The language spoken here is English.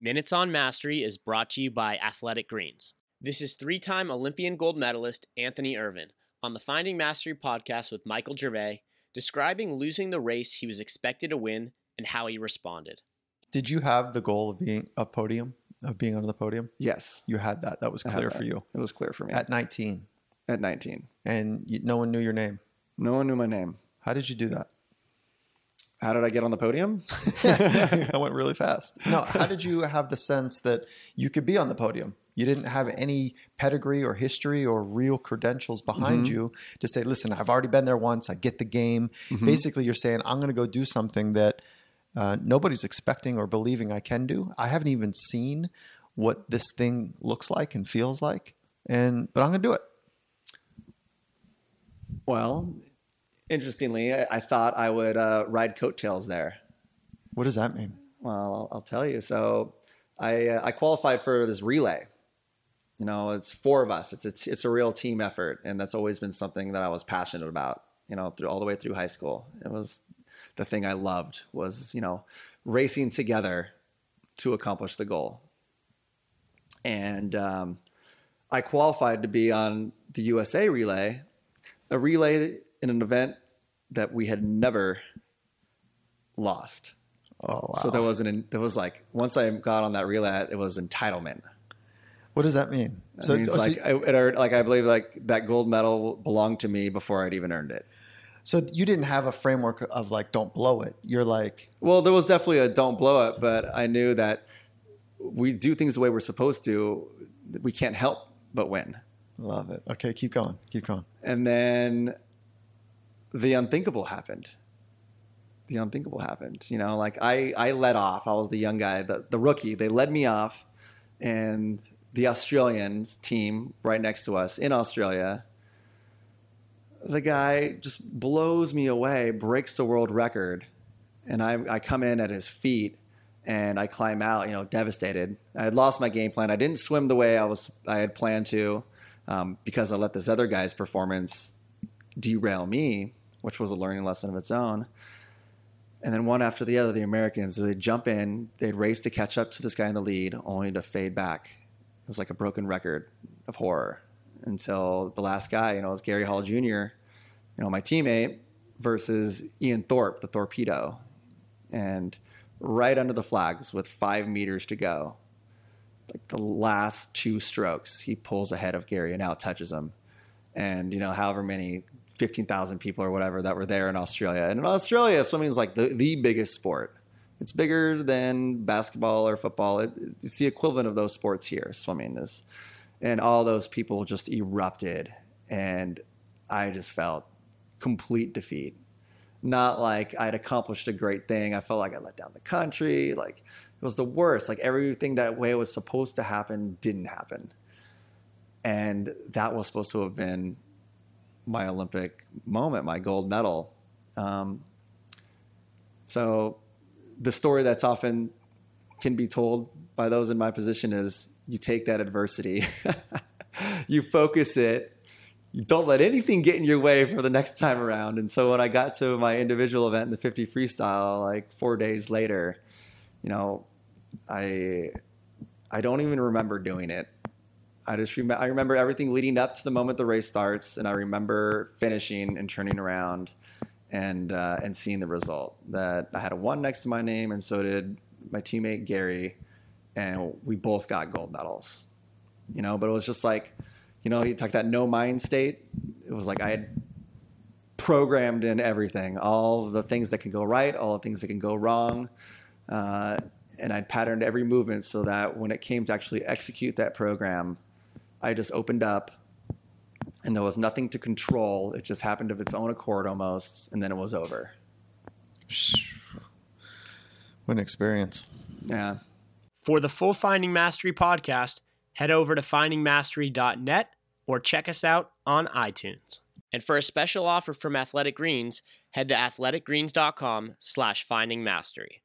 Minutes on Mastery is brought to you by Athletic Greens. This is three time Olympian gold medalist Anthony Ervin on the Finding Mastery podcast with Michael Gervais, describing losing the race he was expected to win and how he responded. Did you have the goal of being a podium, of being on the podium? Yes, You had that. That was clear that. for you It was clear for me at 19, at 19. and you, no one knew your name. No one knew my name. How did you do that? How did I get on the podium? I went really fast. No, how did you have the sense that you could be on the podium? You didn't have any pedigree or history or real credentials behind Mm-hmm. you to say, listen, I've already been there once. I get the game. Mm-hmm. Basically, you're saying, I'm going to go do something that uh, nobody's expecting or believing I can do. I haven't even seen what this thing looks like and feels like. And, but I'm going to do it. well, interestingly, I, I thought I would uh, ride coattails there. What does that mean? Well, I'll, I'll tell you. So, I uh, I qualified for this relay. You know, it's four of us. It's it's it's a real team effort, and that's always been something that I was passionate about. You know, through all the way through high school, it was the thing I loved was you know racing together to accomplish the goal. And um, I qualified to be on the USA relay, a relay in an event that we had never lost. Oh, wow. So there was an there was like once I got on that relay, it was entitlement. what does that mean? So it's so- like I, it, earned- like I believe like that gold medal belonged to me before I'd even earned it. So you didn't have a framework of like, don't blow it. You're like, Well, there was definitely a don't blow it, but I knew that we do things the way we're supposed to. We can't help but win. love it. Okay, keep going. Keep going. And then the unthinkable happened. The unthinkable happened. You know, like I, I led off. I was the young guy, the, the rookie. They led me off, and the Australians team right next to us in Australia, the guy just blows me away, breaks the world record, and I, I come in at his feet and I climb out, you know, devastated. I had lost my game plan. I didn't swim the way I was I had planned to um, because I let this other guy's performance derail me, which was a learning lesson of its own. And then one after the other, the Americans they'd jump in, they'd race to catch up to this guy in the lead, only to fade back. It was like a broken record of horror until the last guy, you know, was Gary Hall Jr., you know, my teammate, versus Ian Thorpe, the torpedo. And right under the flags with five meters to go, like the last two strokes, he pulls ahead of Gary and out touches him. And, you know, however many 15,000 people or whatever that were there in Australia. And in Australia, swimming is like the, the biggest sport. It's bigger than basketball or football. It, it's the equivalent of those sports here. Swimming is, and all those people just erupted, and I just felt complete defeat. Not like I'd accomplished a great thing. I felt like I let down the country. Like it was the worst. Like everything that way was supposed to happen didn't happen, and that was supposed to have been my Olympic moment, my gold medal. Um, so the story that's often can be told by those in my position is you take that adversity, you focus it, you don't let anything get in your way for the next time around. And so when I got to my individual event in the 50 freestyle, like four days later, you know, I I don't even remember doing it. I just remember I remember everything leading up to the moment the race starts, and I remember finishing and turning around and uh, and seeing the result that I had a one next to my name, and so did my teammate Gary, and we both got gold medals. You know, but it was just like, you know, you talk that no mind state. It was like I had programmed in everything, all the things that can go right, all the things that can go wrong. Uh, and I'd patterned every movement so that when it came to actually execute that program, I just opened up and there was nothing to control. It just happened of its own accord almost, and then it was over. What an experience. Yeah. For the full Finding Mastery podcast, head over to findingmastery.net or check us out on iTunes. And for a special offer from Athletic Greens, head to athleticgreens.com slash findingmastery.